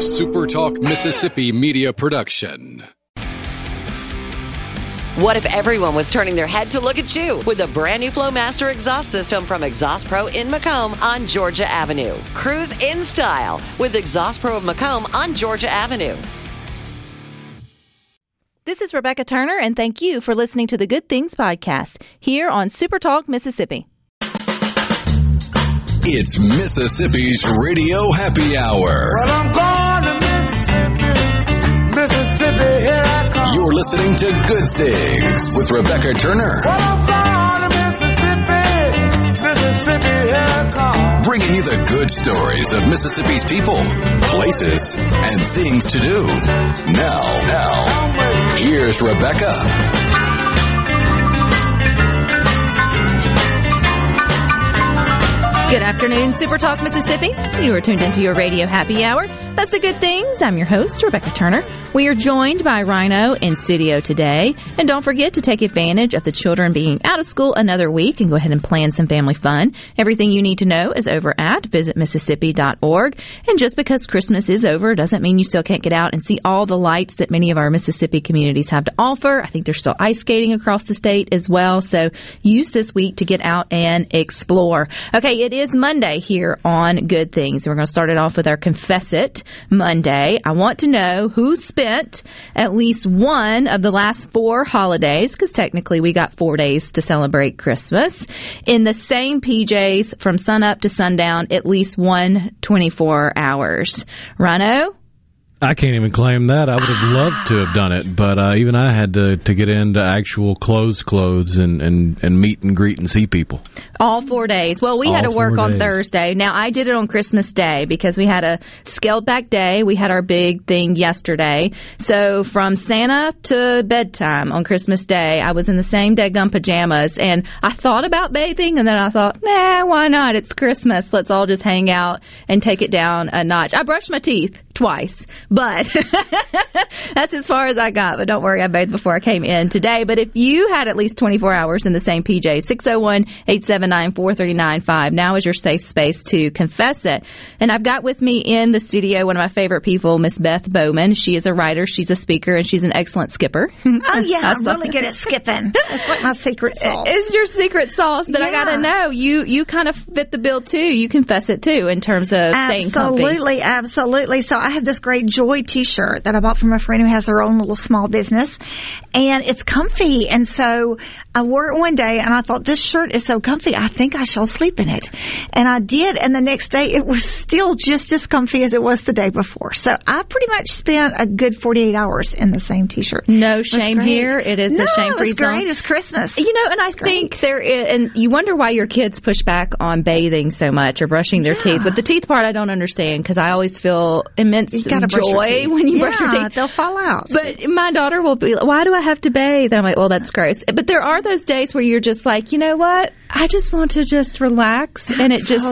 SuperTalk Mississippi media production. What if everyone was turning their head to look at you with a brand new Flowmaster exhaust system from Exhaust Pro in McComb on Georgia Avenue? Cruise in style with Exhaust Pro of McComb on Georgia Avenue. This is Rebecca Turner, and thank you for listening to the Good Things Podcast here on Super Talk Mississippi. It's Mississippi's Radio Happy Hour. You're listening to Good Things with Rebecca Turner, bringing you the good stories of Mississippi's people, places, and things to do. Now, now, here's Rebecca. Good afternoon, Super Talk Mississippi. You are tuned into your radio happy hour. That's the good things. I'm your host, Rebecca Turner. We are joined by Rhino in studio today. And don't forget to take advantage of the children being out of school another week and go ahead and plan some family fun. Everything you need to know is over at visitmississippi.org. And just because Christmas is over doesn't mean you still can't get out and see all the lights that many of our Mississippi communities have to offer. I think there's still ice skating across the state as well. So use this week to get out and explore. Okay, it is Monday here on Good Things. We're going to start it off with our Confess It Monday. I want to know who spent at least one of the last four holidays, because technically we got four days to celebrate Christmas, in the same PJs from sunup to sundown, at least one 24 hours. Rhino? I can't even claim that. I would have loved to have done it, but uh, even I had to, to get into actual clothes, clothes, and, and, and meet and greet and see people. All four days. Well, we had to work on days. Thursday. Now, I did it on Christmas Day because we had a scaled back day. We had our big thing yesterday. So from Santa to bedtime on Christmas Day, I was in the same dead gum pajamas and I thought about bathing and then I thought, nah, why not? It's Christmas. Let's all just hang out and take it down a notch. I brushed my teeth twice, but that's as far as I got. But don't worry, I bathed before I came in today. But if you had at least 24 hours in the same PJ, 601 879 4395, now is your safe space to confess it. And I've got with me in the studio one of my favorite people, Miss Beth Bowman. She is a writer, she's a speaker, and she's an excellent skipper. Oh yeah, I'm really good at skipping. It's like my secret sauce. It's your secret sauce, but I gotta know you. You kind of fit the bill too. You confess it too in terms of staying. Absolutely, absolutely. So I have this great Joy T-shirt that I bought from a friend who has her own little small business, and it's comfy. And so I wore it one day, and I thought this shirt is so comfy. I think I shall sleep in it, and I did. And the next day, it was still just as comfy as it was the day before. So I pretty much spent a good 48 hours in the same T-shirt. No shame great. here. It is no, a shame free was great. zone. It's Christmas. You know, and I think there is, and you wonder why your kids push back on bathing so much or brushing their Yeah. teeth. But the teeth part, I don't understand because I always feel immense You gotta brush your joy when you yeah, brush your teeth. They'll fall out. But my daughter will be like, why do I have to bathe? And I'm like, well, that's gross. But there are those days where you're just like, you know what? I just want to just relax and it just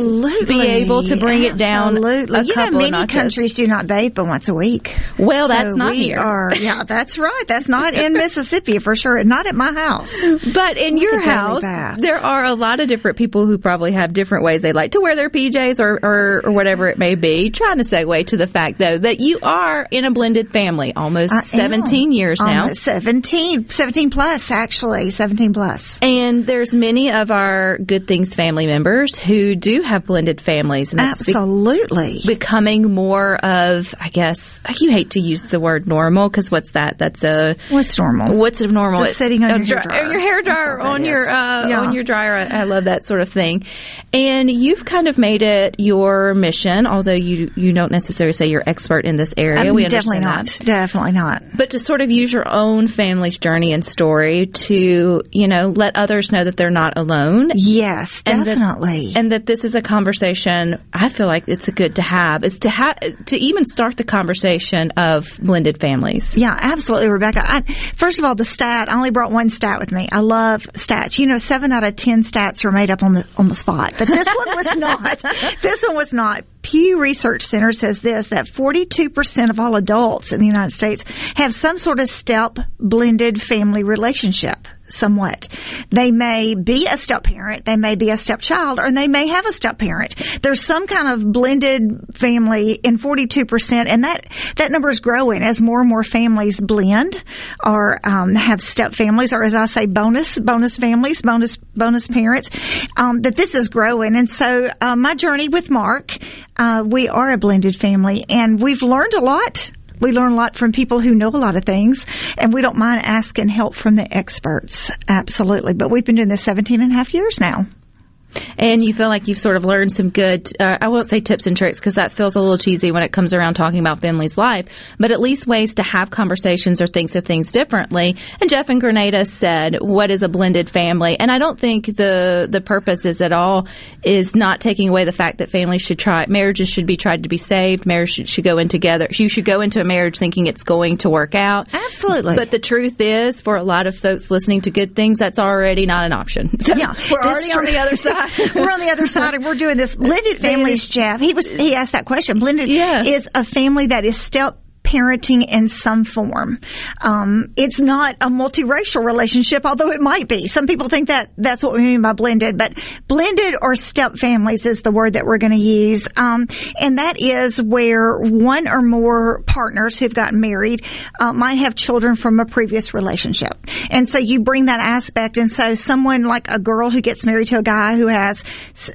be able to bring it down Absolutely. you know, many countries do not bathe but once a week. Well, that's not we here. Are, yeah, that's right. That's not in Mississippi for sure. Not at my house. But in your house, there are a lot of different people who probably have different ways they like to wear their PJs or, or, or whatever it may be. Trying to segue to the fact, though, that you are in a blended family almost I 17 am. years now. Almost 17, 17 plus actually, 17 plus. And there's many of our Good Things family members who do have blended families. And that's be- Absolutely. becoming more of, I guess, you hate to use the word normal because what's that? That's a, What's normal? What's normal? Just sitting on your dry- hairdryer. Your hair dryer on your uh, Yeah. on your dryer. I, I love that sort of thing. And you've kind of made it your mission, although you you don't necessarily say you're expert in this area. Um, we definitely not. that. Definitely not. But to sort of use your own family's journey and story to, you know, let others know that they're not alone. Yes, And that- definitely. and that this is a conversation I feel like it's a good to have is to have to even start the conversation of blended families. Yeah, absolutely, Rebecca. I, first of all, the stat. I only brought one stat with me. I love stats. You know, seven out of ten stats are made up on the on the spot, but this one was not. this one was not. Pew Research Center says this that 42% of all adults in the United States have some sort of step blended family relationship. Somewhat. They may be a step parent, they may be a stepchild, or they may have a step parent. There's some kind of blended family in 42%, and that, that number is growing as more and more families blend or um, have step families, or as I say, bonus, bonus families, bonus, bonus parents, um, that this is growing. And so uh, my journey with Mark, uh, we are a blended family, and we've learned a lot we learn a lot from people who know a lot of things and we don't mind asking help from the experts. Absolutely. But we've been doing this 17 and a half years now and you feel like you've sort of learned some good uh, i won't say tips and tricks because that feels a little cheesy when it comes around talking about family's life but at least ways to have conversations or think of things differently. And jeff and grenada said what is a blended family? And i don't think the the purpose is at all is not taking away the fact that families should try marriages should be tried to be saved marriage should, should go in together you should go into a marriage thinking it's going to work out. Absolutely. But the truth is for a lot of folks listening to good things that's already not an option. So yeah we're already on the other side we're on the other side and we're doing this blended families, Jeff. He was he asked that question. Blended yeah. is a family that is step parenting in some form. Um, it's not a multiracial relationship, although it might be. Some people think that that's what we mean by blended, but blended or step families is the word that we're going to use. Um, and that is where one or more partners who've gotten married uh, might have children from a previous relationship. And so you bring that aspect. And so someone like a girl who gets married to a guy who has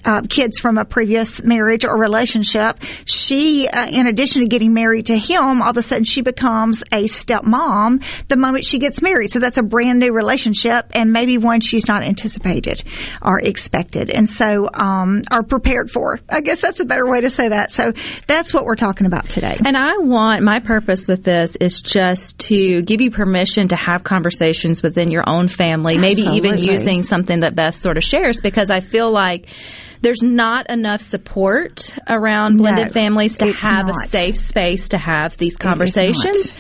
uh, kids from a previous marriage or relationship, she, uh, in addition to getting married to him, all of a sudden she becomes a stepmom the moment she gets married. So that's a brand new relationship and maybe one she's not anticipated or expected. And so, um, are prepared for. I guess that's a better way to say that. So that's what we're talking about today. And I want my purpose with this is just to give you permission to have conversations within your own family, Absolutely. maybe even using something that Beth sort of shares because I feel like there's not enough support around blended no, families to have not. a safe space to have these conversations,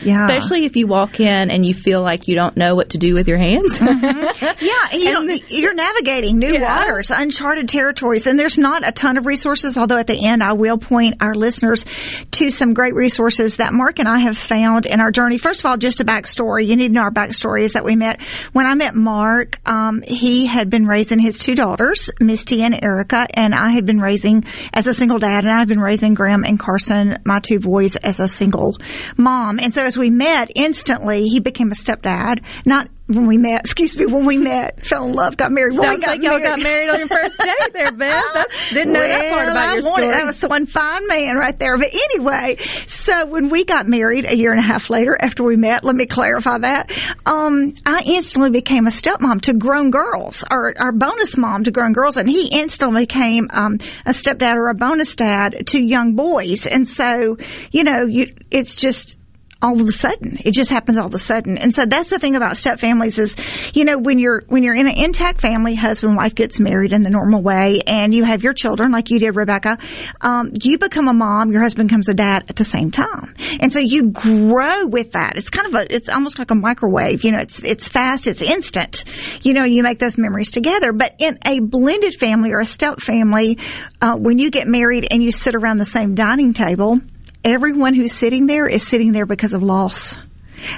Yeah. especially if you walk in and you feel like you don't know what to do with your hands. Yeah, you and the, you're navigating new Yeah. waters, uncharted territories, and there's not a ton of resources. Although at the end, I will point our listeners to some great resources that Mark and I have found in our journey. First of all, just a backstory. You need to know our backstory is that we met when I met Mark. Um, he had been raising his two daughters, Misty and Erica, and I had been raising as a single dad, and I've been raising Graham and Carson, my two boys, as a single mom. And so as we met, instantly he became a stepdad. Not when we met, excuse me, when we met, fell in love, got married. when we got like y'all got married on your first date there, Beth. That's- Didn't know that part about I your wanted- story. That was the one fine man right there. But anyway, so when we got married a year and a half later after we met, let me clarify that, um, I instantly became a stepmom to grown girls or, or bonus mom to grown girls. And he instantly became, um, a stepdad or a bonus dad to young boys. And so, you know, you, it's just, all of a sudden. It just happens all of a sudden. And so that's the thing about step families is, you know, when you're, when you're in an intact family, husband, wife gets married in the normal way and you have your children like you did, Rebecca, um, you become a mom, your husband becomes a dad at the same time. And so you grow with that. It's kind of a, it's almost like a microwave. You know, it's, it's fast, it's instant. You know, you make those memories together. But in a blended family or a step family, uh, when you get married and you sit around the same dining table, everyone who's sitting there is sitting there because of loss.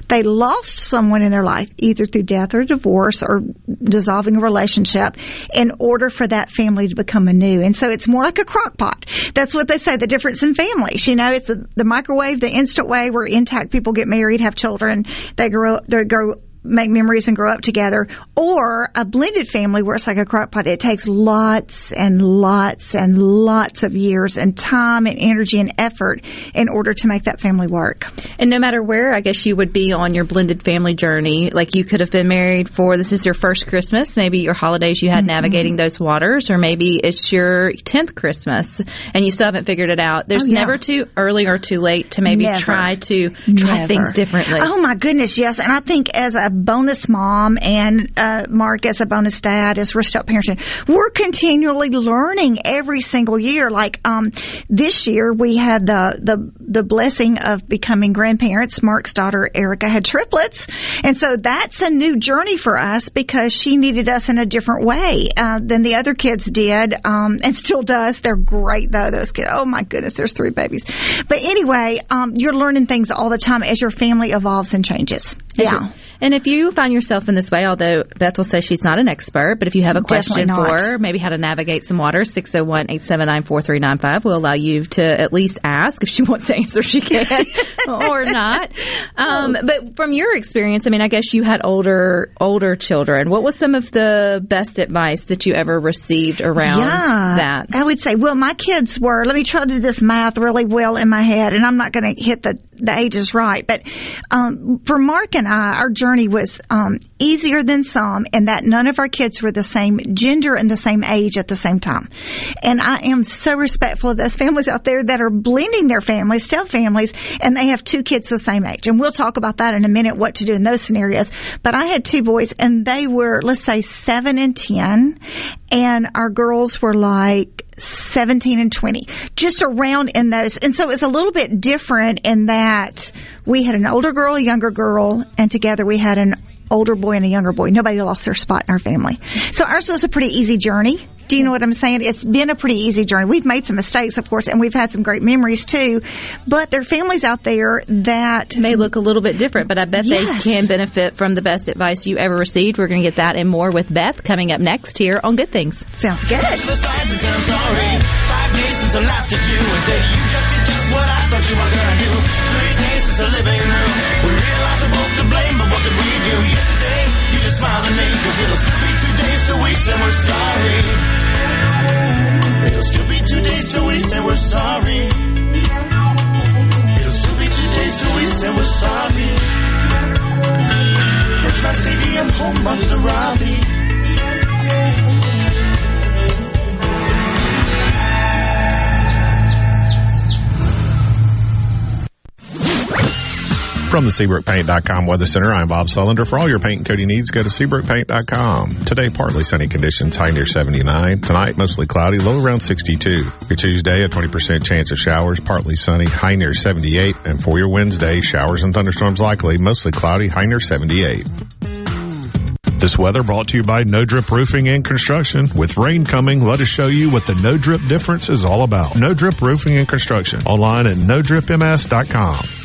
They lost someone in their life, either through death or divorce or dissolving a relationship in order for that family to become anew. And so it's more like a crock pot. That's what they say, the difference in families. You know, it's the, the microwave, the instant way where intact people get married, have children, they grow, they grow make memories and grow up together, or a blended family where it's like a crock pot. It takes lots and lots and lots of years and time and energy and effort in order to make that family work. And no matter where, I guess you would be on your blended family journey. Like you could have been married for this is your first Christmas, maybe your holidays you had Mm-hmm. navigating those waters, or maybe it's your tenth Christmas and you still haven't figured it out. There's Oh, yeah. never too early or too late to maybe Never. try to try Never. things differently. Oh my goodness, yes. And I think as a bonus mom and uh, Mark as a bonus dad, as we're step parenting, we're continually learning every single year. Like um, this year, we had the the the blessing of becoming grandparents. Mark's daughter Erica had triplets, and so that's a new journey for us because she needed us in a different way uh, than the other kids did, um, and still does. They're great though. Those kids. Oh my goodness, there's three babies. But anyway, um, you're learning things all the time as your family evolves and changes. As Yeah. And if if you find yourself in this way, although Beth will say she's not an expert, but if you have a question for her, maybe how to navigate some water, 601 879 4395 will allow you to at least ask. If she wants to answer, she can or not. Um, but from your experience, I mean, I guess you had older older children. What was some of the best advice that you ever received around that? I would say, well, my kids were, let me try to do this math really well in my head, and I'm not going to hit the, the age is right, but um, for Mark and I, our journey was um, easier than some in that none of our kids were the same gender and the same age at the same time. And I am so respectful of those families out there that are blending their families, step families, and they have two kids the same age. And we'll talk about that in a minute, what to do in those scenarios. But I had two boys, and they were, let's say, seven and 10, and our girls were like 17 and 20, just around in those. And so it was a little bit different in that we had an older girl, a younger girl, and together we had an older boy and a younger boy. Nobody lost their spot in our family. So ours was a pretty easy journey. Do you know what I'm saying? It's been a pretty easy journey. We've made some mistakes, of course, and we've had some great memories too. But there are families out there that may look a little bit different, but I bet Yes. they can benefit from the best advice you ever received. We're going to get that and more with Beth coming up next here on Good Things. sounds good. the signs and said I'm sorry. Five days since I laughed at smiled me, cause it'll still be two days till we say we're sorry. It'll still be two days till we say we're sorry. It'll still be two days till we say we're sorry. Bridgemont Stadium, home of the Robbie. From the SeabrookPaint.com Weather Center, I'm Bob Sullender. For all your paint and coating needs, go to SeabrookPaint.com. Today, partly sunny conditions, high near 79. Tonight, mostly cloudy, low around 62. Your Tuesday, a 20% chance of showers, partly sunny, high near 78. And for your Wednesday, showers and thunderstorms likely, mostly cloudy, high near 78. This weather brought to you by No Drip Roofing and Construction. With rain coming, let us show you what the No Drip difference is all about. No Drip Roofing and Construction. Online at NoDripMS.com.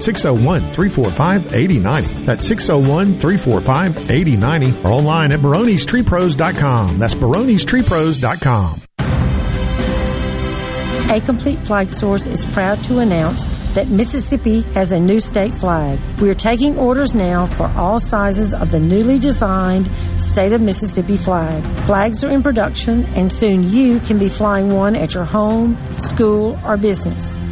601 345 8090. That's 601 345 8090 or online at baronestreepros.com. That's baronestreepros.com. A Complete Flag Source is proud to announce that Mississippi has a new state flag. We are taking orders now for all sizes of the newly designed State of Mississippi flag. Flags are in production and soon you can be flying one at your home, school, or business.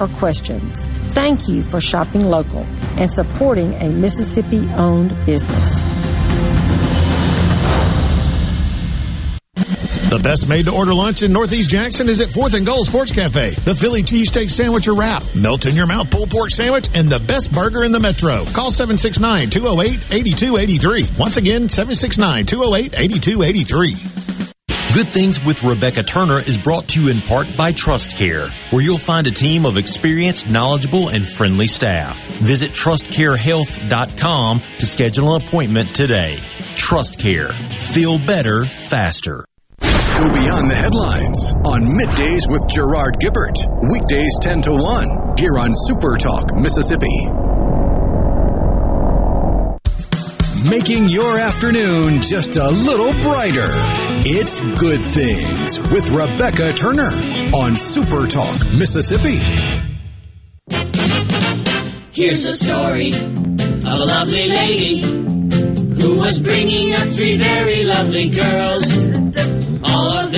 or questions. Thank you for shopping local and supporting a Mississippi owned business. The best made to order lunch in Northeast Jackson is at 4th and Goal Sports Cafe. The Philly cheesesteak sandwich or wrap, melt in your mouth pulled pork sandwich, and the best burger in the metro. Call 769-208-8283. Once again, 769-208-8283. Good Things with Rebecca Turner is brought to you in part by Trust Care, where you'll find a team of experienced, knowledgeable, and friendly staff. Visit trustcarehealth.com to schedule an appointment today. Trust Care. Feel better, faster. Go beyond the headlines on Middays with Gerard Gibert. Weekdays 10 to 1 here on Super Talk, Mississippi. Making your afternoon just a little brighter. It's Good Things with Rebecca Turner on Super Talk, Mississippi. Here's the story of a lovely lady who was bringing up three very lovely girls. All of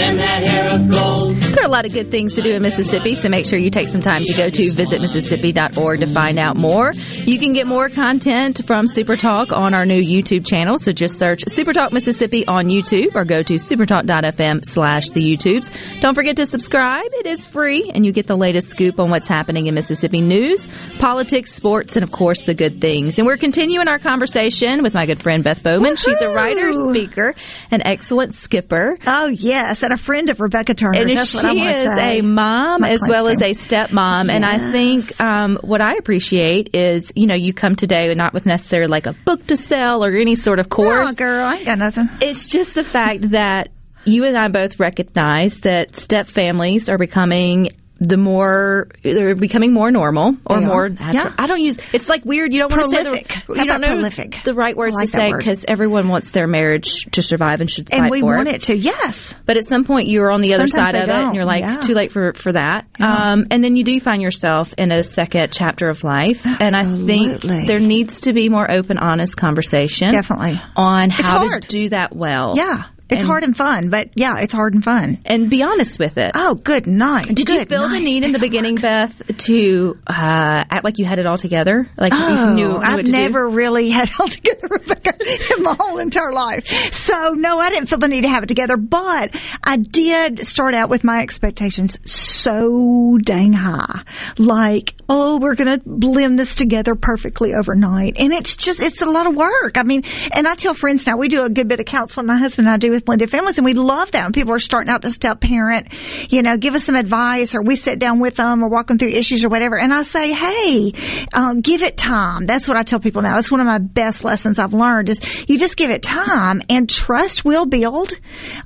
lot of good things to do in Mississippi, so make sure you take some time to go to visitmississippi.org to find out more. You can get more content from Super Talk on our new YouTube channel, so just search Super Talk Mississippi on YouTube or go to supertalk.fm slash the YouTubes. Don't forget to subscribe. It is free, and you get the latest scoop on what's happening in Mississippi news, politics, sports, and of course the good things. And we're continuing our conversation with my good friend Beth Bowman. She's a writer, speaker, an excellent skipper. Oh yes, and a friend of Rebecca Turner. And That's what I she is say. a mom as well as a stepmom, and I think um, what I appreciate is you know you come today not with necessarily like a book to sell or any sort of course. No, girl, I ain't got nothing. It's just the fact that you and I both recognize that step families are becoming the more they're becoming more normal or more. Yeah. I don't use it's like weird. You don't want to say the you don't know prolific? the right words like to say because everyone wants their marriage to survive and should And we for want it. it to. Yes. But at some point, you're on the other Sometimes side of it, and you're like, Yeah. too late for for that. Um, and then you do find yourself in a second chapter of life, and I think there needs to be more open, honest conversation, Definitely. on how to do that well. Yeah. It's And- hard and fun, but yeah, it's hard and fun. And be honest with it. Oh, good night. Did you Good feel the need in the beginning, Beth, to uh, act like you had it all together? Like Oh, you knew, knew I've to do? never really had it all together, in my whole entire life. So no, I didn't feel the need to have it together, but I did start out with my expectations so dang high. Like, oh, we're going to blend this together perfectly overnight. And it's just, it's a lot of work. I mean, and I tell friends now, we do a good bit of counseling, my husband and I do with blended families, and we love that when people are starting out to step parent, you know, give us some advice or we sit down with them or walk them through issues or whatever. And I say, hey, um, give it time. That's what I tell people now. That's one of my best lessons I've learned is you just give it time and trust will build.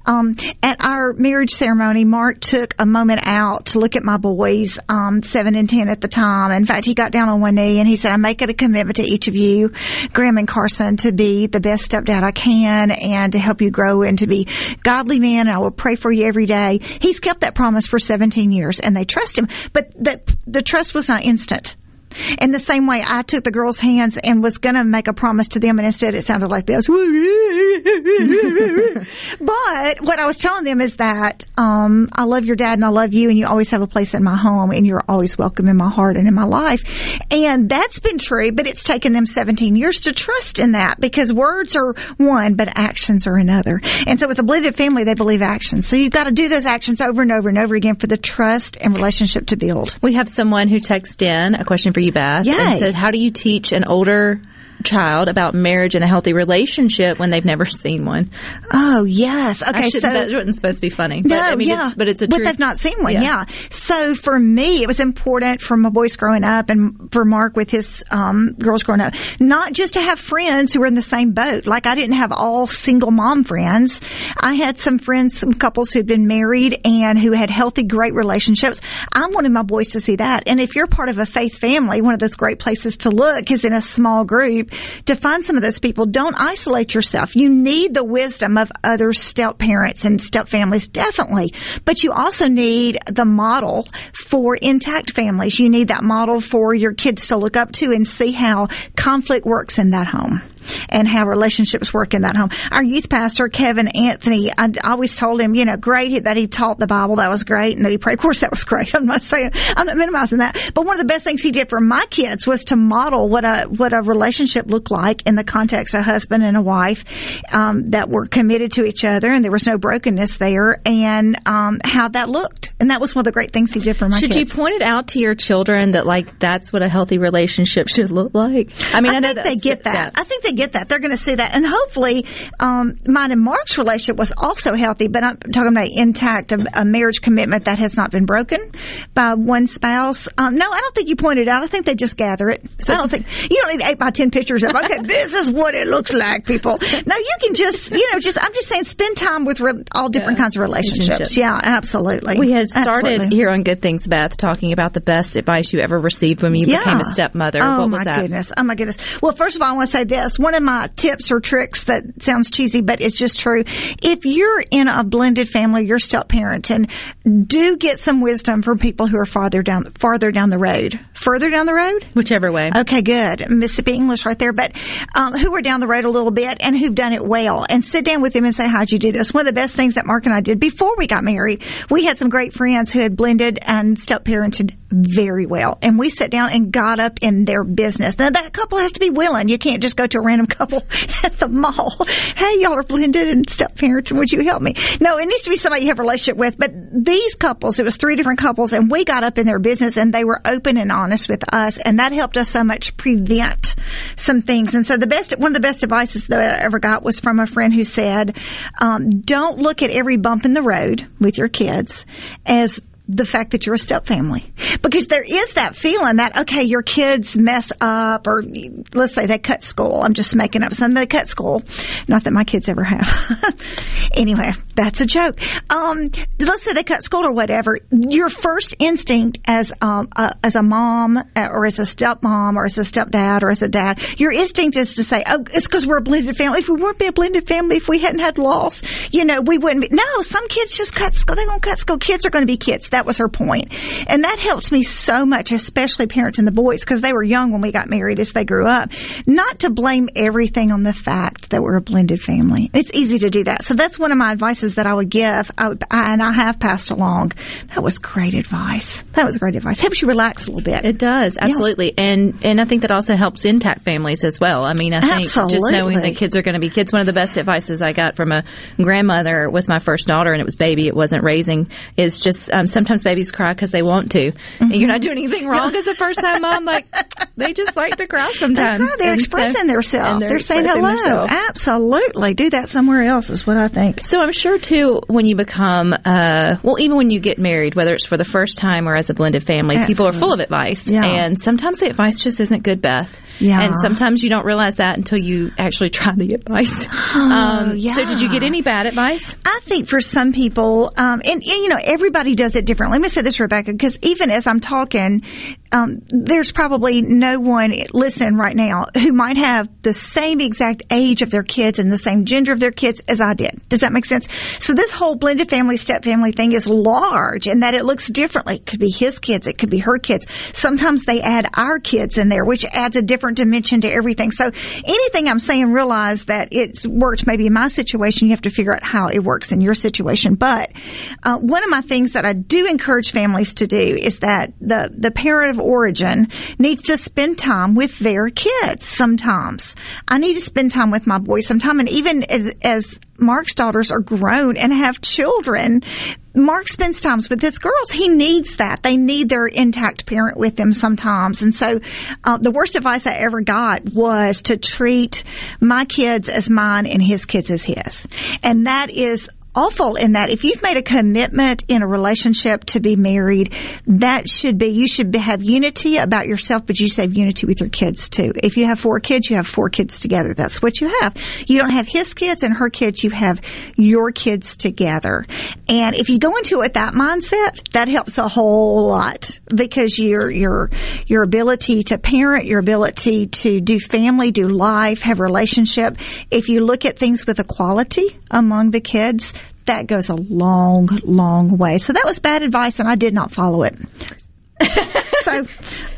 Um, at our marriage ceremony, Mark took a moment out to look at my boys, um, seven and 10 at the time. In fact, he got down on one knee and he said, I make it a commitment to each of you, Graham and Carson, to be the best stepdad I can and to help you grow and to be godly men. And I will pray for you every day. He's kept that promise for 17 years and they trust him, but the, the trust was not instant. In the same way, I took the girls' hands and was going to make a promise to them, and instead it sounded like this. but what I was telling them is that um, I love your dad and I love you, and you always have a place in my home, and you're always welcome in my heart and in my life. And that's been true, but it's taken them 17 years to trust in that because words are one, but actions are another. And so with a blended family, they believe actions. So you've got to do those actions over and over and over again for the trust and relationship to build. We have someone who texted in a question for you, Beth, Yay. and said, "How do you teach an older child about marriage and a healthy relationship when they've never seen one?" Oh yes. Okay. So that wasn't supposed to be funny. But, No, I mean, yeah, it's, but it's a but true- they've not seen one. Yeah. Yeah. So for me, it was important for my boys growing up, and for Mark with his um, girls growing up, not just to have friends who were in the same boat. Like I didn't have all single mom friends. I had some friends, some couples who'd been married and who had healthy, great relationships. I wanted my boys to see that. And if you're part of a faith family, one of those great places to look is in a small group to find some of those people. Don't isolate yourself. You need the wisdom of other step parents and step families, definitely. But you also need the model for intact families. You need that model for your kids to look up to and see how conflict works in that home and how relationships work in that home. Our youth pastor, Kevin Anthony, I, always told him, you know, great that he taught the Bible. That was great. And that he prayed. Of course, that was great. I'm not saying, I'm not minimizing that. But one of the best things he did for my kids was to model what a, what a relationship looked like in the context of a husband and a wife, um, that were committed to each other and there was no brokenness there and, um, how that looked. And that was one of the great things he did for my Should kids. you point it out to your children that like that's what a healthy relationship should look like? I mean, I, I know think they get that. I think they get that, they're going to see that, and hopefully, um, mine and Mark's relationship was also healthy. But I'm talking about intact, a, a marriage commitment that has not been broken by one spouse. Um, no, I don't think you pointed out. I think they just gather it. So I don't think you don't need eight by ten pictures of. Okay, this is what it looks like, people. No, you can just you know just I'm just saying spend time with re- all different kinds of relationships. Relationships. Yeah, absolutely. We had started Absolutely. here on Good Things, Beth, talking about the best advice you ever received when you became a stepmother. Oh what was my that? goodness! Oh my goodness! Well, first of all, I want to say this: one of my tips or tricks that sounds cheesy, but it's just true. If you're in a blended family, you're step parenting, do get some wisdom from people who are farther down farther down the road, further down the road, whichever way. Okay, good. Mississippi English right there, but um, who are down the road a little bit and who've done it well, and sit down with them and say, "How'd you do this?" One of the best things that Mark and I did before we got married, we had some great friends who had blended and step parented very well, and we sat down and got up in their business. Now that couple has to be willing. You can't just go to a random couple at the mall. Hey, y'all are blended and step parenting. Would you help me? No, it needs to be somebody you have a relationship with. But these couples, it was three different couples, and we got up in their business and they were open and honest with us, and that helped us so much prevent some things. And so the best, one of the best advices that I ever got was from a friend who said, um, "Don't look at every bump in the road with your kids as." The fact that you're a step family. Because there is that feeling that okay your kids mess up or let's say they cut school. I'm just making up something they cut school. Not that my kids ever have. Anyway that's a joke. Um, let's say they cut school or whatever. Your first instinct as um, uh, as a mom uh, or as a stepmom or as a stepdad or as a dad your instinct is to say oh it's because we're a blended family. If we weren't be a blended family if we hadn't had loss you know we wouldn't be no some kids just cut school. They won't cut school. Kids are going to be kids that was her point. And that helped me so much, especially parenting the boys, because they were young when we got married as they grew up. Not to blame everything on the fact that we're a blended family. It's easy to do that. So that's one of my advices that I would give, I would, I, and I have passed along. That was great advice. That was great advice. Helps you relax a little bit. It does absolutely, and and I think that also helps intact families as well. I mean, I think just knowing that kids are going to be kids. One of the best advices I got from a grandmother with my first daughter, and it was baby, it wasn't raising, is just um, sometimes babies cry because they want to, and you're not doing anything wrong as a first time mom. Like they just like to cry sometimes. They cry. They're And so- expressing themselves. and They're, saying hello. themselves. Absolutely. Do that somewhere else is what I think. So I'm sure too when you become uh well even when you get married whether it's for the first time or as a blended family people are full of advice Yeah. and sometimes the advice just isn't good Beth. Yeah. And sometimes you don't realize that until you actually try the advice. Oh, yeah. So did you get any bad advice? I think for some people, um, and, and, you know, everybody does it differently. Let me say this, Rebecca, because even as I'm talking, um, there's probably no one listening right now who might have the same exact age of their kids and the same gender of their kids as I did. Does that make sense? So this whole blended family, step family thing is large and that it looks differently. It could be his kids. It could be her kids. Sometimes they add our kids in there, which adds a different dimension to everything. So anything I'm saying, realize that it's worked maybe in my situation. You have to figure out how it works in your situation. But uh, one of my things that I do encourage families to do is that the the parent of origin needs to spend time with their kids. Sometimes I need to spend time with my boys. Sometime, and even as as Mark's daughters are grown and have children. Mark spends times with his girls. He needs that. They need their intact parent with them sometimes. And so, uh, the worst advice I ever got was to treat my kids as mine and his kids as his. And that is awful in that if you've made a commitment in a relationship to be married, that should be, you should have unity about yourself, but you should have unity with your kids too. If you have four kids, you have four kids together. That's what you have. You don't have his kids and her kids, you have your kids together. And if you go into it with that mindset, that helps a whole lot because your, your, your ability to parent, your ability to do family, do life, have relationship. If you look at things with equality among the kids, that goes a long, long way. So that was bad advice and I did not follow it. so,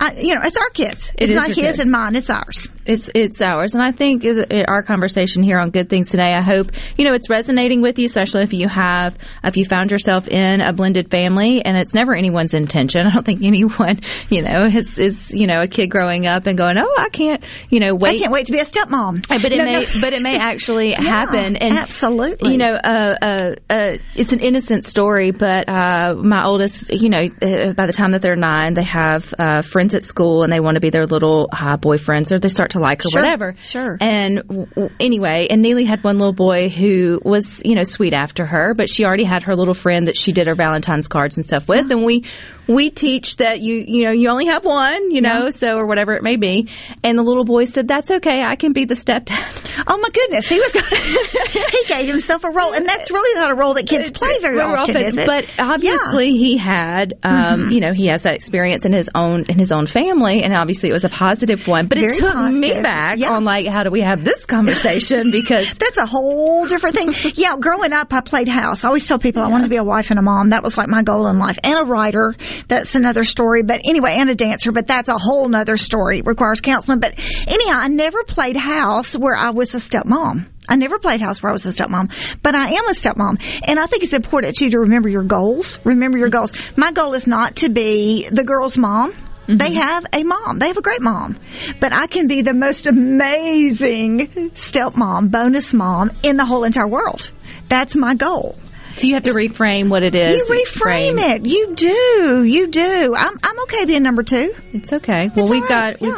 I, you know, it's our kids. It it's not his kids. and mine. It's ours. It's it's ours, and I think our conversation here on Good Things Today. I hope you know it's resonating with you, especially if you have if you found yourself in a blended family, and it's never anyone's intention. I don't think anyone you know is is you know a kid growing up and going, oh, I can't you know wait. I can't wait to be a stepmom. But it No, may, no. but it may actually Yeah, happen, and absolutely. you know, uh, uh, uh, it's an innocent story. But uh, my oldest, you know, uh, by the time that they're nine, they have uh, friends at school, and they want to be their little boyfriends, or they start to like her, Sure, whatever. sure. And w- w- anyway, and Neely had one little boy who was, you know, sweet after her, but she already had her little friend that she did her Valentine's cards and stuff with. And we, we teach that you, you know, you only have one, you know, so, or whatever it may be. And the little boy said, that's okay. I can be the stepdad. Oh my goodness, he was. he gave himself a role, and that's really not a role that kids play very Well, often, is it? But obviously, he had, um, Mhm. you know, he has that experience in his own in his own family, and obviously, it was a positive one. But Very it took me back Yeah. on like, how do we have this conversation? Because that's a whole different thing. yeah, growing up, I played house. I always tell people I wanted to be a wife and a mom. That was like my goal in life, and a writer. That's another story. But anyway, and a dancer. But that's a whole nother story. It requires counseling. But anyhow, I never played house where I was a stepmom. I never played house where I was a stepmom, but I am a stepmom. And I think it's important too to remember your goals. Remember your goals. My goal is not to be the girl's mom. Mm-hmm. They have a mom. They have a great mom. But I can be the most amazing stepmom, bonus mom in the whole entire world. That's my goal. So you have to reframe what it is. You reframe it. You do. You do. I'm, I'm okay being number two. It's okay. Well, we've got we've,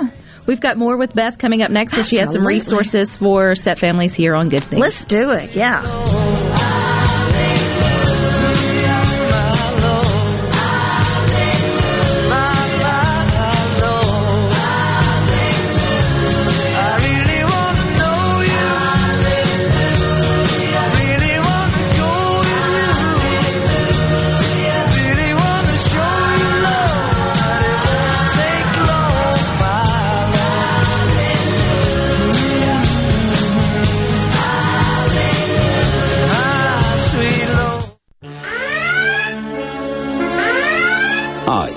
we've got more with Beth coming up next, where she has some resources for step families here on Good Things. Let's do it. Yeah.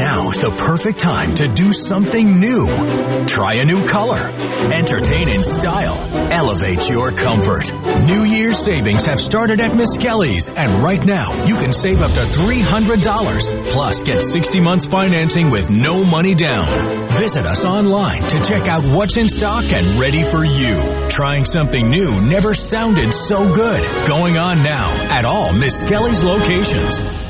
Now's the perfect time to do something new. Try a new color. Entertain in style. Elevate your comfort. New Year's savings have started at Miss Kelly's, and right now you can save up to $300. Plus, get 60 months financing with no money down. Visit us online to check out what's in stock and ready for you. Trying something new never sounded so good. Going on now at all Miss Kelly's locations.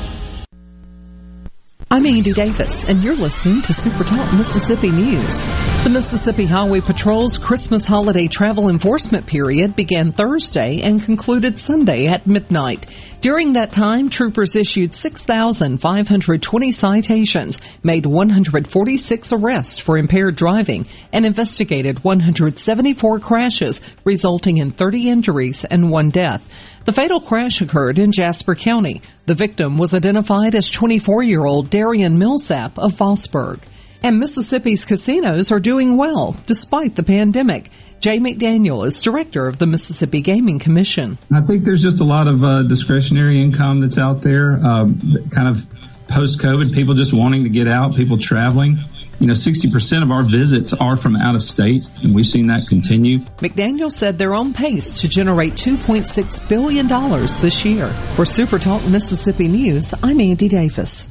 I'm Andy Davis, and you're listening to Super Talk Mississippi News. The Mississippi Highway Patrol's Christmas holiday travel enforcement period began Thursday and concluded Sunday at midnight. During that time, troopers issued 6,520 citations, made 146 arrests for impaired driving, and investigated 174 crashes, resulting in 30 injuries and one death. The fatal crash occurred in Jasper County. The victim was identified as 24-year-old Darian Millsap of Vossburg. And Mississippi's casinos are doing well despite the pandemic. Jay McDaniel is director of the Mississippi Gaming Commission. I think there's just a lot of uh, discretionary income that's out there, um, kind of post COVID, people just wanting to get out, people traveling. You know, 60% of our visits are from out of state, and we've seen that continue. McDaniel said they're on pace to generate $2.6 billion this year. For Super Talk Mississippi News, I'm Andy Davis.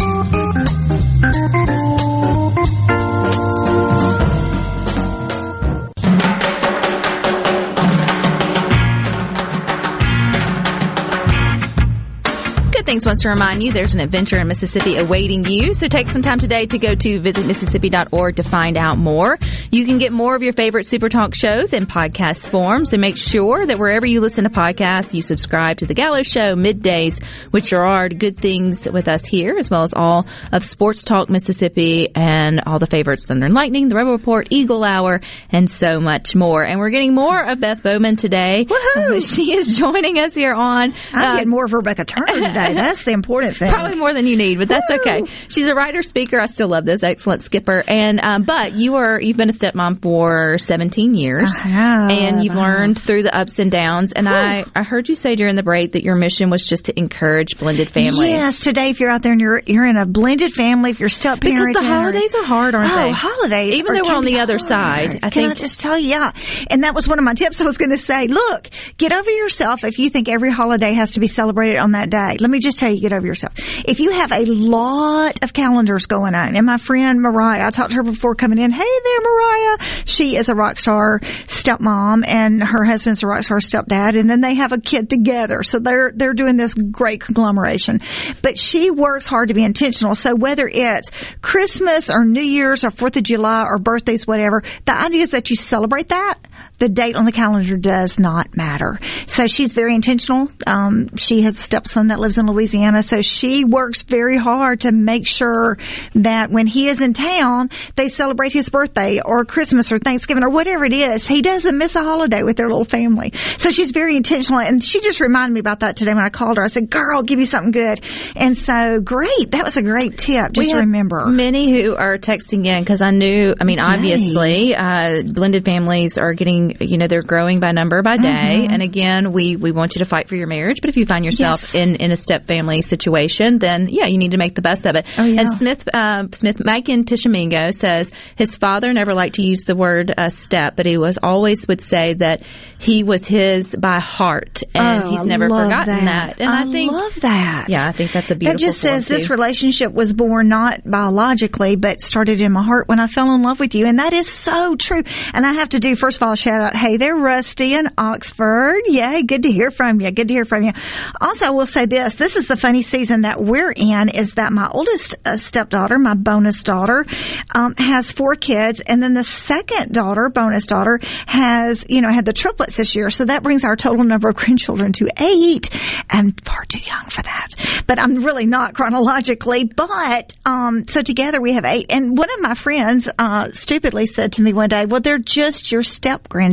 Things wants to remind you there's an adventure in Mississippi awaiting you. So take some time today to go to visitmississippi.org to find out more. You can get more of your favorite Super Talk shows in podcast form. So make sure that wherever you listen to podcasts, you subscribe to the Gallo Show middays, which are our good things with us here, as well as all of Sports Talk Mississippi and all the favorites Thunder and Lightning, the Rebel Report, Eagle Hour, and so much more. And we're getting more of Beth Bowman today. She is joining us here on. I'm uh, getting more of Rebecca Turner today. That's the important thing. Probably more than you need, but that's okay. She's a writer, speaker. I still love this. Excellent skipper. And um, but you are you've been a stepmom for 17 years, and you've learned through the ups and downs. And I I heard you say during the break that your mission was just to encourage blended families. Yes, today if you're out there and you're you're in a blended family, if you're step parents. Because the holidays are hard, aren't oh, they? holidays, Even though we're on the other hard. side, I Can I just tell you? Yeah, and that was one of my tips. I was going to say, look, get over yourself if you think every holiday has to be celebrated on that day. Let me just tell you, get over yourself. If you have a lot of calendars going on, and my friend Mariah, I talked to her before coming in. Hey there, Mariah. She is a rock star stepmom, and her husband's a rock star stepdad, and then they have a kid together. So they're they're doing this great conglomeration. But she works hard to be intentional. So whether it's Christmas or New Year's or Fourth of July or birthdays, whatever, the idea is that you celebrate that. The date on the calendar does not matter. So she's very intentional. Um, she has a stepson that lives in Louisiana, so she works very hard to make sure that when he is in town, they celebrate his birthday or Christmas or Thanksgiving or whatever it is. He doesn't miss a holiday with their little family. So she's very intentional, and she just reminded me about that today when I called her. I said, "Girl, give me something good." And so, great. That was a great tip. Just remember. many who are texting in because I knew. I mean, obviously, uh, blended families are getting growing, you know, they're growing by number by day. Mhm. And again, we, we want you to fight for your marriage. But if you find yourself Yes. in, in a step family situation, then yeah, you need to make the best of it. Oh, yeah. And Smith, uh, Smith, Mike in Tishomingo says his father never liked to use the word uh, step, but he was always would say that he was his by heart. And Oh, he's never forgotten that. And I, think, love that. yeah, I think that's a beautiful That just says form, this relationship was born not biologically, but started in my heart when I fell in love with you. And that is so true. And I have to do, first of all, shout out, hey there, Rusty in Oxford. Yay, good to hear from you. Good to hear from you. Also, I will say this, this is the funny season that we're in is that my oldest uh, stepdaughter, my bonus daughter, um, has four kids. And then the second daughter, bonus daughter, has, you know, had the triplets this year. So that brings our total number of grandchildren to eight. I'm far too young for that. But I'm really not chronologically. But, um, so together we have eight. And one of my friends, uh, stupidly said to me one day, well, they're just your step grandchildren.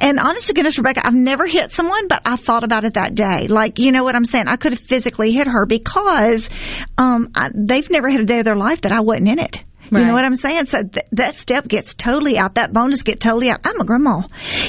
And honest to goodness, Rebecca, I've never hit someone, but I thought about it that day. Like, you know what I'm saying? I could have physically hit her because, um, I, they've never had a day of their life that I wasn't in it. Right. You know what I'm saying? So th- that step gets totally out. That bonus get totally out. I'm a grandma,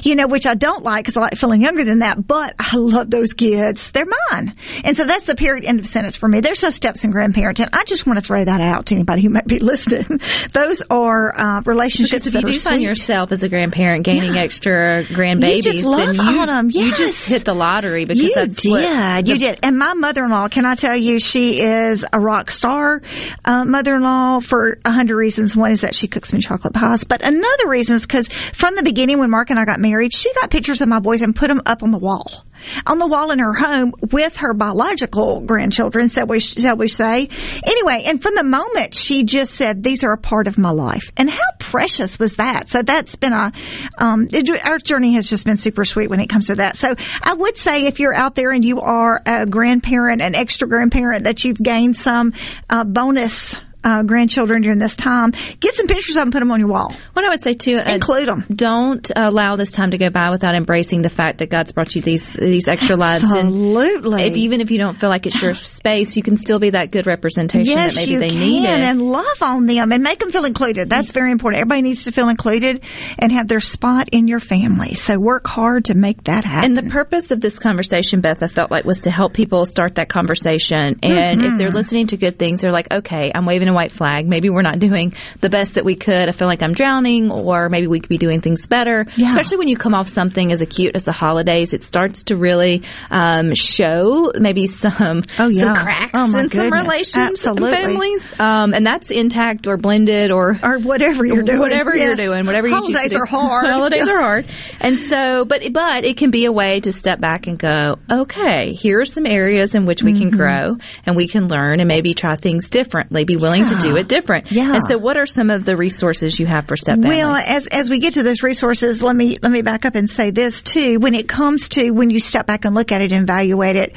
you know, which I don't like because I like feeling younger than that. But I love those kids. They're mine. And so that's the period end of sentence for me. There's no steps in grandparenting. I just want to throw that out to anybody who might be listening. those are uh, relationships because if you do find yourself as a grandparent gaining yeah. extra grandbabies, you just love on them. Yes. you just hit the lottery because you that's did. what you the- did. And my mother-in-law, can I tell you, she is a rock star uh, mother-in-law for 100 reasons. One is that she cooks me chocolate pies, but another reason is because from the beginning, when Mark and I got married, she got pictures of my boys and put them up on the wall, on the wall in her home with her biological grandchildren, so we shall we say. Anyway, and from the moment she just said, "These are a part of my life," and how precious was that? So that's been a um, it, our journey has just been super sweet when it comes to that. So I would say if you're out there and you are a grandparent, an extra grandparent, that you've gained some uh, bonus uh, grandchildren during this time, get some pictures of them, put them on your wall. What I would say too, uh, include them. Don't allow this time to go by without embracing the fact that God's brought you these these extra lives. Absolutely. If, even if you don't feel like it's your space, you can still be that good representation yes, that maybe they can, needed. and love on them and make them feel included. That's very important. Everybody needs to feel included and have their spot in your family. So work hard to make that happen. And the purpose of this conversation, Beth, I felt like was to help people start that conversation. And if they're Mhm. listening to good things, they're like, okay, I'm waving a white flag. Maybe we're not doing the best that we could. I feel like I'm drowning, or maybe we could be doing things better. Yeah. Especially when you come off something as acute as the holidays, it starts to really um, show maybe some Oh, yeah. some cracks Oh, in some goodness. relations Absolutely. and families, um, and that's intact or blended or or whatever you're doing. whatever you're doing, whatever you choose to Holidays are hard. Holidays Yeah. are hard. And so, but, but it can be a way to step back and go, okay, here are some areas in which we can Mm-hmm. grow and we can learn and maybe try things differently, be willing to do it different. Yeah. And so what are some of the resources you have for step families? Well, as as we get to those resources, let me let me back up and say this too. When it comes to when you step back and look at it and evaluate it,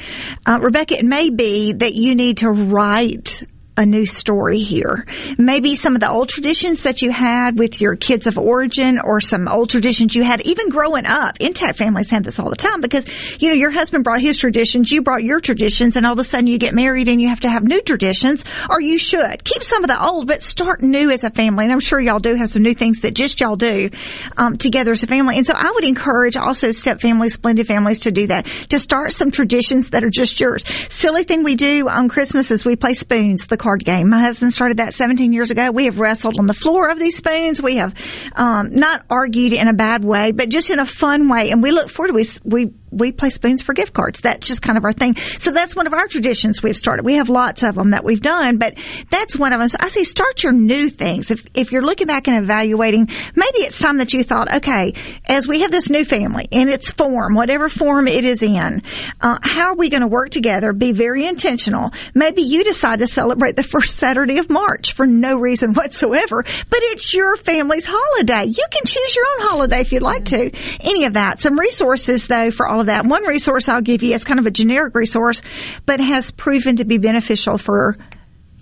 uh, Rebecca, it may be that you need to write a new story here. Maybe some of the old traditions that you had with your kids of origin or some old traditions you had even growing up. Intact families have this all the time because, you know, your husband brought his traditions, you brought your traditions, and all of a sudden you get married and you have to have new traditions, or you should. Keep some of the old, but start new as a family. And I'm sure y'all do have some new things that just y'all do um, together as a family. And so I would encourage also step families, blended families to do that, to start some traditions that are just yours. Silly thing we do on Christmas is we play spoons, the game. My husband started that 17 years ago. We have wrestled on the floor of these spoons. We have um, not argued in a bad way, but just in a fun way. And we look forward to we we we play spoons for gift cards. That's just kind of our thing. So that's one of our traditions we've started. We have lots of them that we've done, but that's one of them. So I say start your new things. If if you're looking back and evaluating, maybe it's time that you thought, okay, as we have this new family in its form, whatever form it is in, uh, how are we going to work together? Be very intentional. Maybe you decide to celebrate the first Saturday of March for no reason whatsoever, but it's your family's holiday. You can choose your own holiday if you'd like to. Any of that. Some resources though for all of that. One resource I'll give you is kind of a generic resource, but has proven to be beneficial for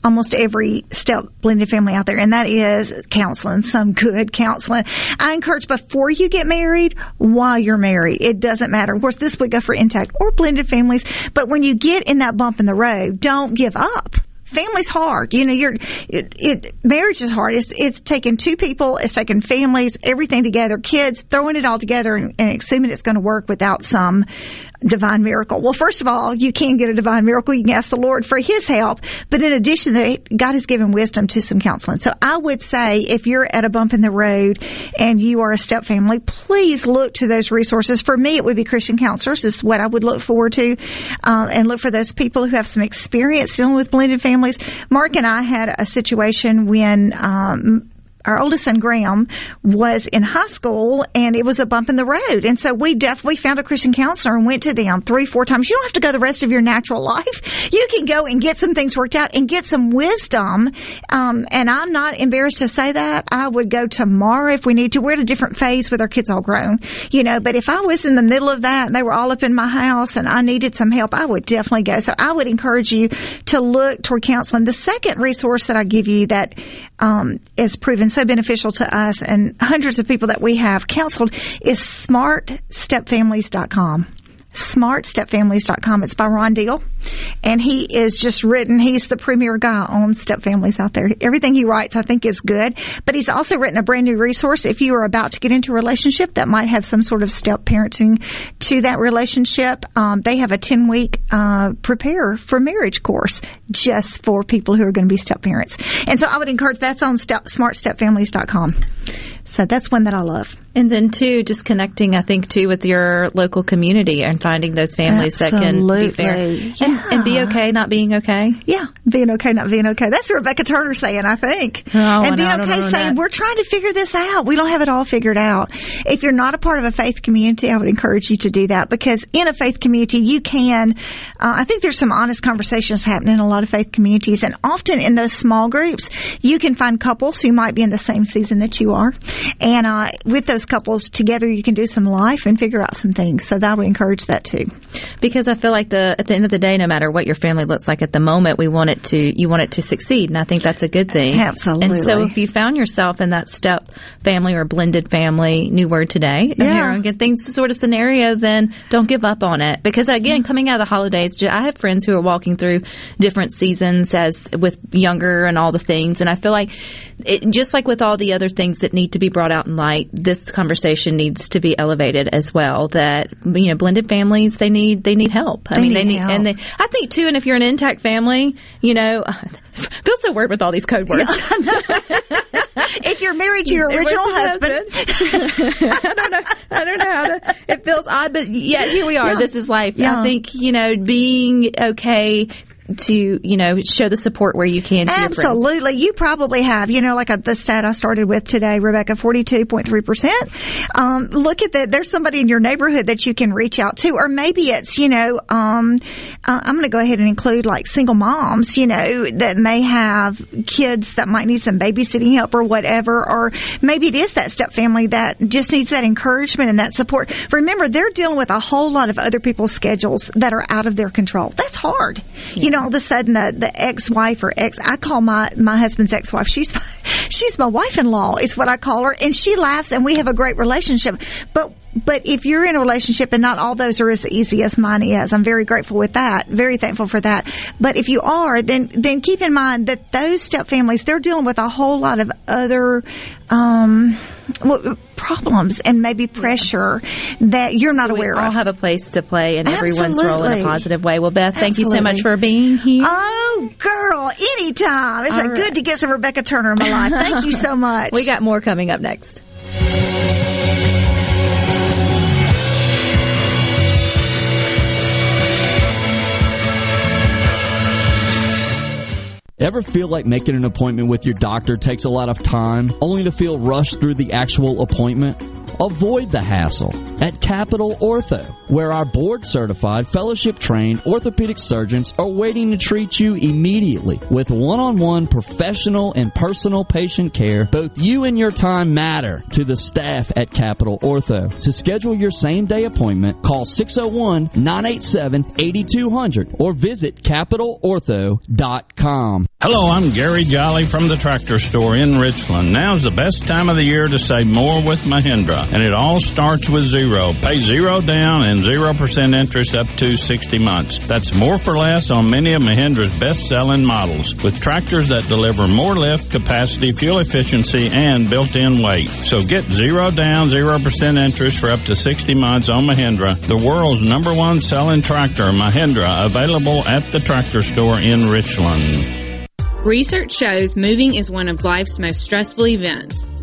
almost every step blended family out there, and that is counseling, some good counseling. I encourage before you get married, while you're married, it doesn't matter. Of course, this would go for intact or blended families, but when you get in that bump in the road, don't give up. Family's hard. You know, you're it, it marriage is hard. It's it's taking two people, it's taking families, everything together, kids, throwing it all together, and, and assuming it's going to work without some divine miracle. Well, first of all, you can get a divine miracle. You can ask the Lord for His help, but in addition, God has given wisdom to some counseling. So I would say if you're at a bump in the road and you are a step family, please look to those resources. For me, it would be Christian counselors. Is what I would look forward to, uh, and look for those people who have some experience dealing with blended families. Mark and I had a situation when um, our oldest son Graham was in high school and it was a bump in the road. And so we definitely found a Christian counselor and went to them three, four times. You don't have to go the rest of your natural life. You can go and get some things worked out and get some wisdom. Um, and I'm not embarrassed to say that. I would go tomorrow if we need to. We're at a different phase with our kids all grown, you know, but if I was in the middle of that and they were all up in my house and I needed some help, I would definitely go. So I would encourage you to look toward counseling. The second resource that I give you that um, is proven so beneficial to us and hundreds of people that we have counseled is smartstepfamilies.com smartstepfamilies.com. It's by Ron Deal. And he is just written, he's the premier guy on step families out there. Everything he writes, I think, is good. But he's also written a brand new resource if you are about to get into a relationship that might have some sort of step parenting to that relationship. Um, they have a 10 week uh, prepare for marriage course just for people who are going to be step parents. And so I would encourage that's on step, smartstepfamilies.com. So that's one that I love. And then too, just connecting, I think too, with your local community and finding those families Absolutely. that can be fair Yeah. and, and be okay, not being okay. Yeah, being okay, not being okay. That's Rebecca Turner saying, I think. Oh, and being okay saying, we're trying to figure this out. We don't have it all figured out. If you're not a part of a faith community, I would encourage you to do that because in a faith community, you can, uh, I think there's some honest conversations happening in a lot of faith communities. And often in those small groups, you can find couples who might be in the same season that you are. And uh, with those couples together, you can do some life and figure out some things. So that would encourage that too. Because I feel like the at the end of the day, no matter what your family looks like at the moment, we want it to you want it to succeed, and I think that's a good thing. Absolutely. And so if you found yourself in that step family or blended family, new word today, Yeah. on good things sort of scenario, then don't give up on it. Because again, coming out of the holidays, I have friends who are walking through different seasons as with younger and all the things, and I feel like it, just like with all the other things that need to be brought out in light, this conversation needs to be elevated as well. That you know, blended families they need they need help. I They mean, they need need and they. I think too, and if you're an intact family, you know, feels so weird with all these code words. if you're married to your original husband, I don't know. I don't know how to. It feels odd, but yeah, here we are. Yeah. This is life. Yeah. I think you know, being okay to you know show the support where you can. Absolutely. You probably have, you know, like a, the stat I started with today, Rebecca, 42.3%. Um, look at that. There's somebody in your neighborhood that you can reach out to, or maybe it's, you know, um, uh, I'm going to go ahead and include like single moms, you know, that may have kids that might need some babysitting help or whatever, or maybe it is that step family that just needs that encouragement and that support. Remember, they're dealing with a whole lot of other people's schedules that are out of their control. That's hard. You know, all of a sudden the, the ex-wife or ex, I call my, my husband's ex-wife, she's, she's my wife-in-law is what I call her. And she laughs and we have a great relationship. But, but if you're in a relationship and not all those are as easy as mine is, I'm very grateful with that. Very thankful for that. But if you are, then, then keep in mind that those step families, they're dealing with a whole lot of other, um, problems and maybe pressure that you're not So we aware all of. have a place to play in everyone's role in a positive way. Well, Beth, thank you so much for being here. Oh, girl, anytime. It's a right. good to get some Rebecca Turner in my life. Thank you so much. We got more coming up next. Ever feel like making an appointment with your doctor takes a lot of time, only to feel rushed through the actual appointment? Avoid the hassle at Capital Ortho, where our board certified, fellowship trained orthopedic surgeons are waiting to treat you immediately with one on one professional and personal patient care. Both you and your time matter to the staff at Capital Ortho. To schedule your same day appointment, call 601 987 8200 or visit capitalortho.com. Hello, I'm Gary Jolly from the tractor store in Richland. Now's the best time of the year to save more with Mahindra. And it all starts with zero. Pay zero down and 0% interest up to 60 months. That's more for less on many of Mahindra's best-selling models with tractors that deliver more lift, capacity, fuel efficiency, and built-in weight. So get zero down, 0% interest for up to 60 months on Mahindra, the world's number one selling tractor, Mahindra, available at the tractor store in Richland. Research shows moving is one of life's most stressful events,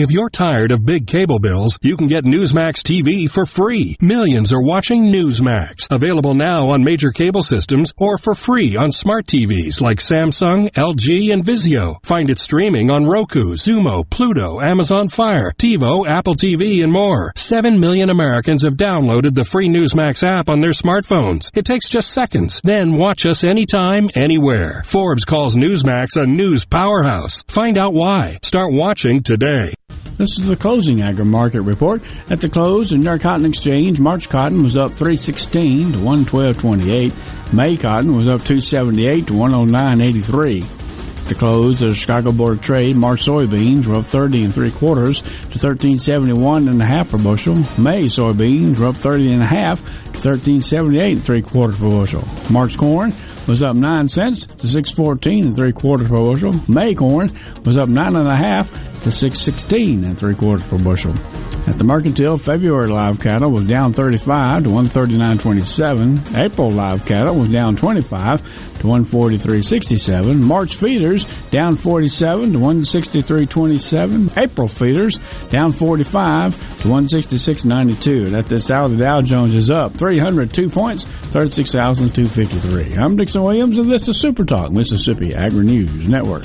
If you're tired of big cable bills, you can get Newsmax TV for free. Millions are watching Newsmax. Available now on major cable systems or for free on smart TVs like Samsung, LG, and Vizio. Find it streaming on Roku, Xumo, Pluto, Amazon Fire, TiVo, Apple TV, and more. Seven million Americans have downloaded the free Newsmax app on their smartphones. It takes just seconds. Then watch us anytime, anywhere. Forbes calls Newsmax a news powerhouse. Find out why. Start watching today. This is the closing agri market report. At the close, in York Cotton Exchange, March cotton was up 316 to 112.28. May cotton was up 278 to 109.83. The close of the Chicago Board of Trade, March soybeans were up 30 and three quarters to 1371 and a half per bushel. May soybeans were up 30 and a half to 1378 and three quarters per bushel. March corn was up nine cents to 614 and three quarters per bushel. May corn was up nine and a half to 616 and three quarters per bushel. At the mercantile, February live cattle was down 35 to 139.27. April live cattle was down 25 to 143.67. March feeders down 47 to 163.27. April feeders down 45 to 166.92. And at this hour, the Dow Jones is up 302 points, 36,253. I'm Dixon Williams, and this is Super Talk, Mississippi Agri News Network.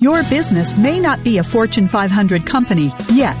Your business may not be a Fortune 500 company yet.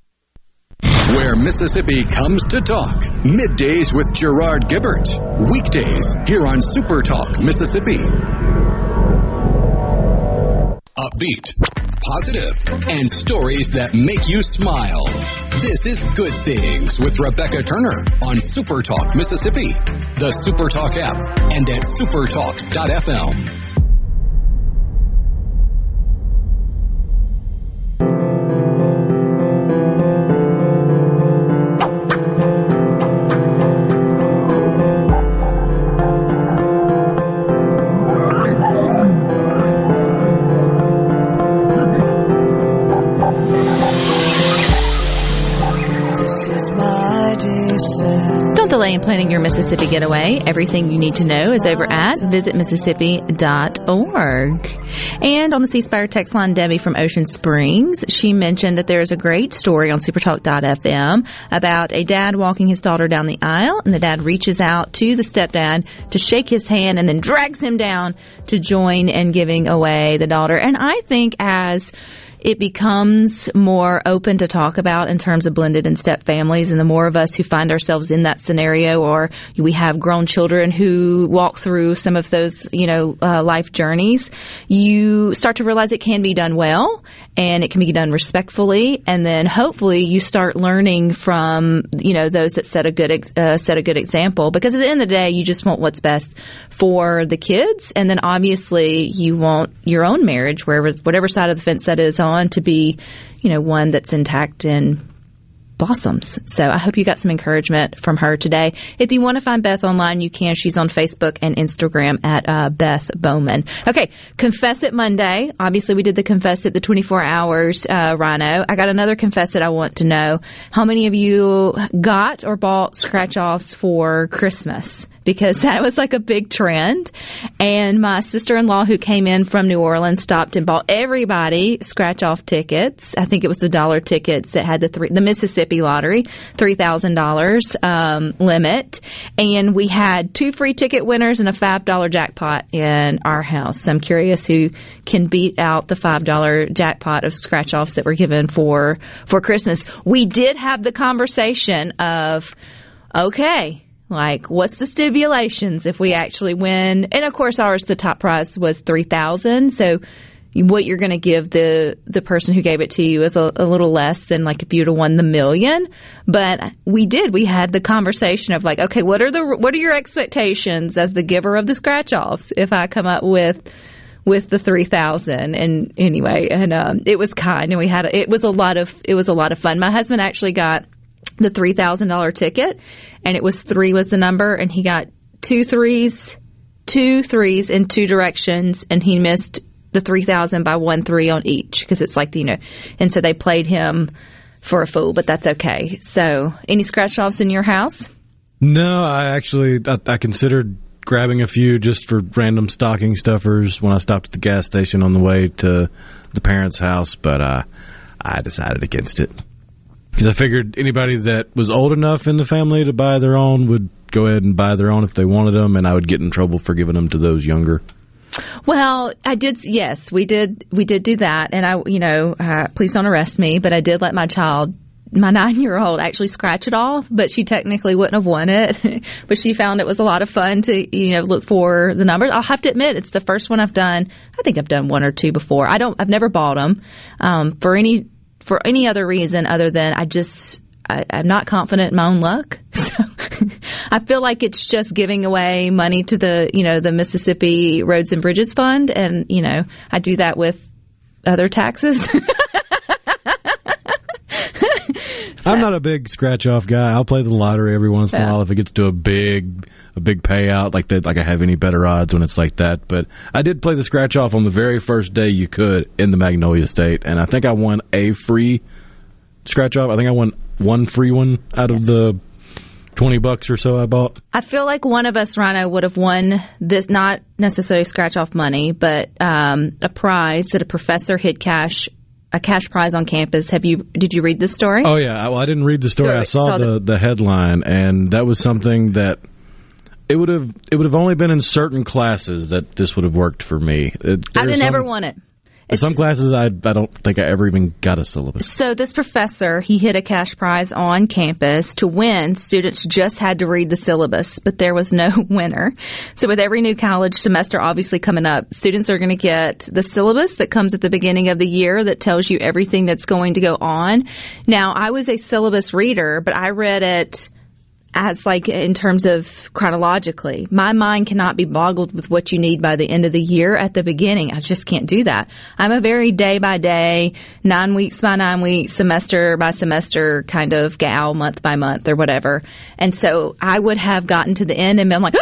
Where Mississippi comes to talk. Middays with Gerard Gibert. Weekdays here on Super Talk Mississippi. Upbeat, positive, and stories that make you smile. This is Good Things with Rebecca Turner on Super Talk Mississippi, the Super Talk app, and at supertalk.fm. Planning your Mississippi getaway. Everything you need to know is over at visitmississippi.org. And on the C Spire text line, Debbie from Ocean Springs, she mentioned that there is a great story on supertalk.fm about a dad walking his daughter down the aisle, and the dad reaches out to the stepdad to shake his hand and then drags him down to join in giving away the daughter. And I think as it becomes more open to talk about in terms of blended and step families. And the more of us who find ourselves in that scenario, or we have grown children who walk through some of those, you know, uh, life journeys, you start to realize it can be done well. And it can be done respectfully. And then hopefully you start learning from you know those that set a good ex- uh, set a good example. Because at the end of the day, you just want what's best for the kids, and then obviously you want your own marriage, wherever whatever side of the fence that is on, to be you know one that's intact and blossoms. So I hope you got some encouragement from her today. If you want to find Beth online, you can. She's on Facebook and Instagram at uh, Beth Bowman. Okay, Confess It Monday. Obviously, we did the Confess It, the 24 hours, uh, Rhino. I got another Confess It I want to know. How many of you got or bought scratch offs for Christmas? Because that was like a big trend. And my sister in law, who came in from New Orleans, stopped and bought everybody scratch off tickets. I think it was the dollar tickets that had the three, the Mississippi lottery, three thousand um, dollars limit, and we had two free ticket winners and a five dollar jackpot in our house. So I'm curious who can beat out the five dollar jackpot of scratch offs that were given for for Christmas. We did have the conversation of okay like, what's the stipulations if we actually win? And of course, ours the top prize was three thousand. So, what you're going to give the the person who gave it to you is a, a little less than like if you'd have won the million. But we did. We had the conversation of like, okay, what are the what are your expectations as the giver of the scratch offs? If I come up with with the 3000 and anyway and um, it was kind and we had it was a lot of it was a lot of fun my husband actually got the $3000 ticket and it was three was the number, and he got two threes, two threes in two directions, and he missed the 3000 by one three on each because it's like, you know, and so they played him for a fool, but that's okay. So, any scratch offs in your house? No, I actually, I, I considered grabbing a few just for random stocking stuffers when I stopped at the gas station on the way to the parents' house, but uh, I decided against it because I figured anybody that was old enough in the family to buy their own would go ahead and buy their own if they wanted them, and I would get in trouble for giving them to those younger. Well, I did. Yes, we did. We did do that, and I, you know, uh, please don't arrest me, but I did let my child, my nine-year-old, actually scratch it off. But she technically wouldn't have won it. but she found it was a lot of fun to, you know, look for the numbers. I'll have to admit, it's the first one I've done. I think I've done one or two before. I don't. I've never bought them um, for any for any other reason other than I just I, am not confident in my own luck. So I feel like it's just giving away money to the you know the Mississippi Roads and Bridges Fund, and you know I do that with other taxes. so. I'm not a big scratch off guy. I'll play the lottery every once in a while if it gets to a big a big payout like that. Like I have any better odds when it's like that. But I did play the scratch off on the very first day you could in the Magnolia State, and I think I won a free scratch off. I think I won one free one out of the 20 bucks or so I bought. I feel like one of us, Rhino, would have won this, not necessarily scratch off money, but um, a prize that a professor hit cash. A cash prize on campus. Have you? Did you read this story? Oh yeah. Well, I didn't read the story. I saw, saw the, the the headline, and that was something that it would have it would have only been in certain classes that this would have worked for me. It, I've never won it. In some classes, I, I don't think I ever even got a syllabus. So this professor, he hit a cash prize on campus to win. Students just had to read the syllabus, but there was no winner. So with every new college semester obviously coming up, students are going to get the syllabus that comes at the beginning of the year that tells you everything that's going to go on. Now, I was a syllabus reader, but I read it as like in terms of chronologically. My mind cannot be boggled with what you need by the end of the year at the beginning. I just can't do that. I'm a very day by day, nine weeks by nine weeks, semester by semester kind of gal, month by month or whatever. And so I would have gotten to the end and been like,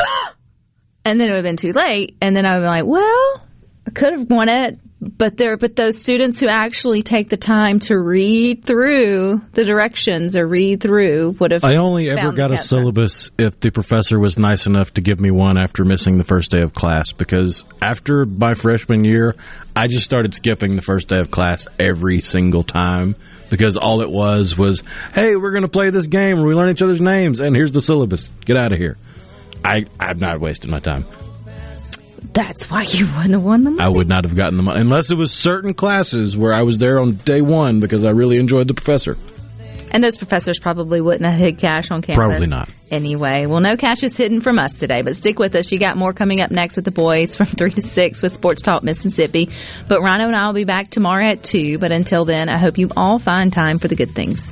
and then it would have been too late. And then I would be like, well, I could have won it, but there but those students who actually take the time to read through the directions or read through would have I only ever got a syllabus if the professor was nice enough to give me one after missing the first day of class because after my freshman year I just started skipping the first day of class every single time because all it was was hey we're going to play this game where we learn each other's names and here's the syllabus. Get out of here. I I'm not wasting my time that's why you wouldn't have won the money. I would not have gotten the money unless it was certain classes where I was there on day one because I really enjoyed the professor. And those professors probably wouldn't have hid cash on campus. Probably not. Anyway, well, no cash is hidden from us today, but stick with us. You got more coming up next with the boys from 3 to 6 with Sports Talk Mississippi. But Rhino and I will be back tomorrow at 2. But until then, I hope you all find time for the good things.